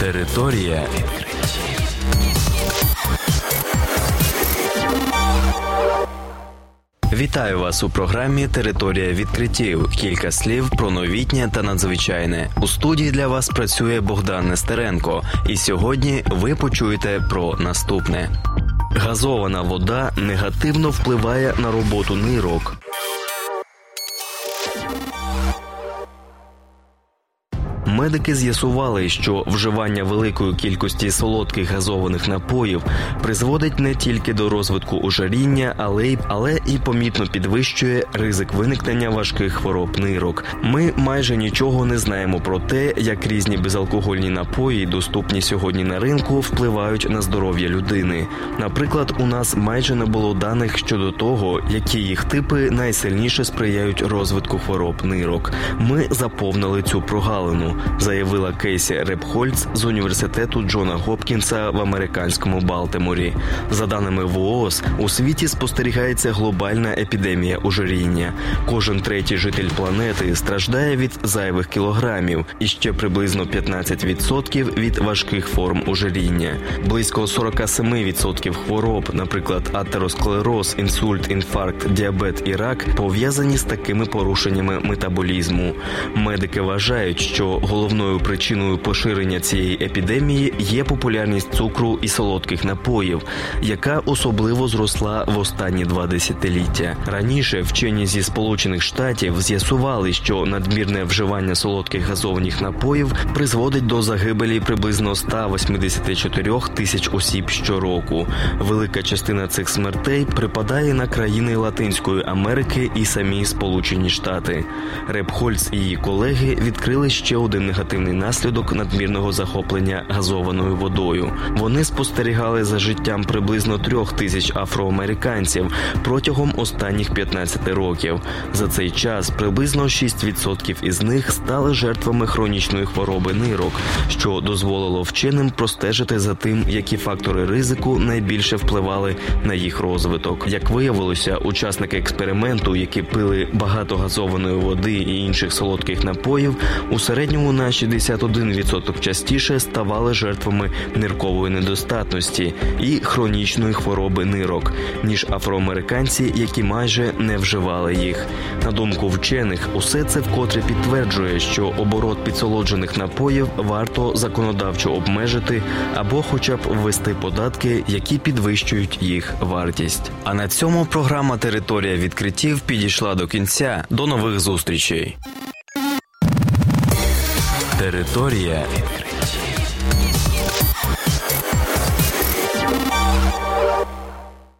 Територія відкриттів. Вітаю вас у програмі Територія відкриттів. Кілька слів про новітнє та надзвичайне. У студії для вас працює Богдан Нестеренко. І сьогодні ви почуєте про наступне: газована вода негативно впливає на роботу нирок. Медики з'ясували, що вживання великої кількості солодких газованих напоїв призводить не тільки до розвитку ожиріння, але й але і помітно підвищує ризик виникнення важких хвороб нирок. Ми майже нічого не знаємо про те, як різні безалкогольні напої, доступні сьогодні на ринку, впливають на здоров'я людини. Наприклад, у нас майже не було даних щодо того, які їх типи найсильніше сприяють розвитку хвороб нирок. Ми заповнили цю прогалину заявила Кейсі Репхольц з університету Джона Гопкінса в американському Балтиморі. За даними ВООЗ, у світі спостерігається глобальна епідемія ожиріння. Кожен третій житель планети страждає від зайвих кілограмів і ще приблизно 15% від важких форм ожиріння. Близько 47% хвороб, наприклад, атеросклероз, інсульт, інфаркт, діабет і рак, пов'язані з такими порушеннями метаболізму. Медики вважають, що головною причиною поширення цієї епідемії є популярність цукру і солодких напоїв, яка особливо зросла в останні два десятиліття. Раніше вчені зі сполучених штатів з'ясували, що надмірне вживання солодких газованих напоїв призводить до загибелі приблизно 184 тисяч осіб щороку. Велика частина цих смертей припадає на країни Латинської Америки і самі Сполучені Штати. Репхольц і її колеги відкрили ще один негативний наслідок надмірного захоплення газованою водою. Вони спостерігали за життям приблизно трьох тисяч афроамериканців протягом останніх 15 років. За цей час приблизно 6% із них стали жертвами хронічної хвороби нирок, що дозволило вченим простежити за тим, які фактори ризику найбільше впливали на їх розвиток. Як виявилося, учасники експерименту, які пили багато газованої води і інших солодких напоїв, у середньому на 61% частіше ставали жертвами ниркової недостатності і хронічної хвороби нирок, ніж афроамериканці, які майже не вживали їх. На думку вчених, усе це вкотре підтверджує, що оборот підсолоджених напоїв варто законодавчо обмежити або, хоча б ввести податки, які підвищують їх вартість. А на цьому програма Територія відкриттів підійшла до кінця. До нових зустрічей. Територія відкриттів.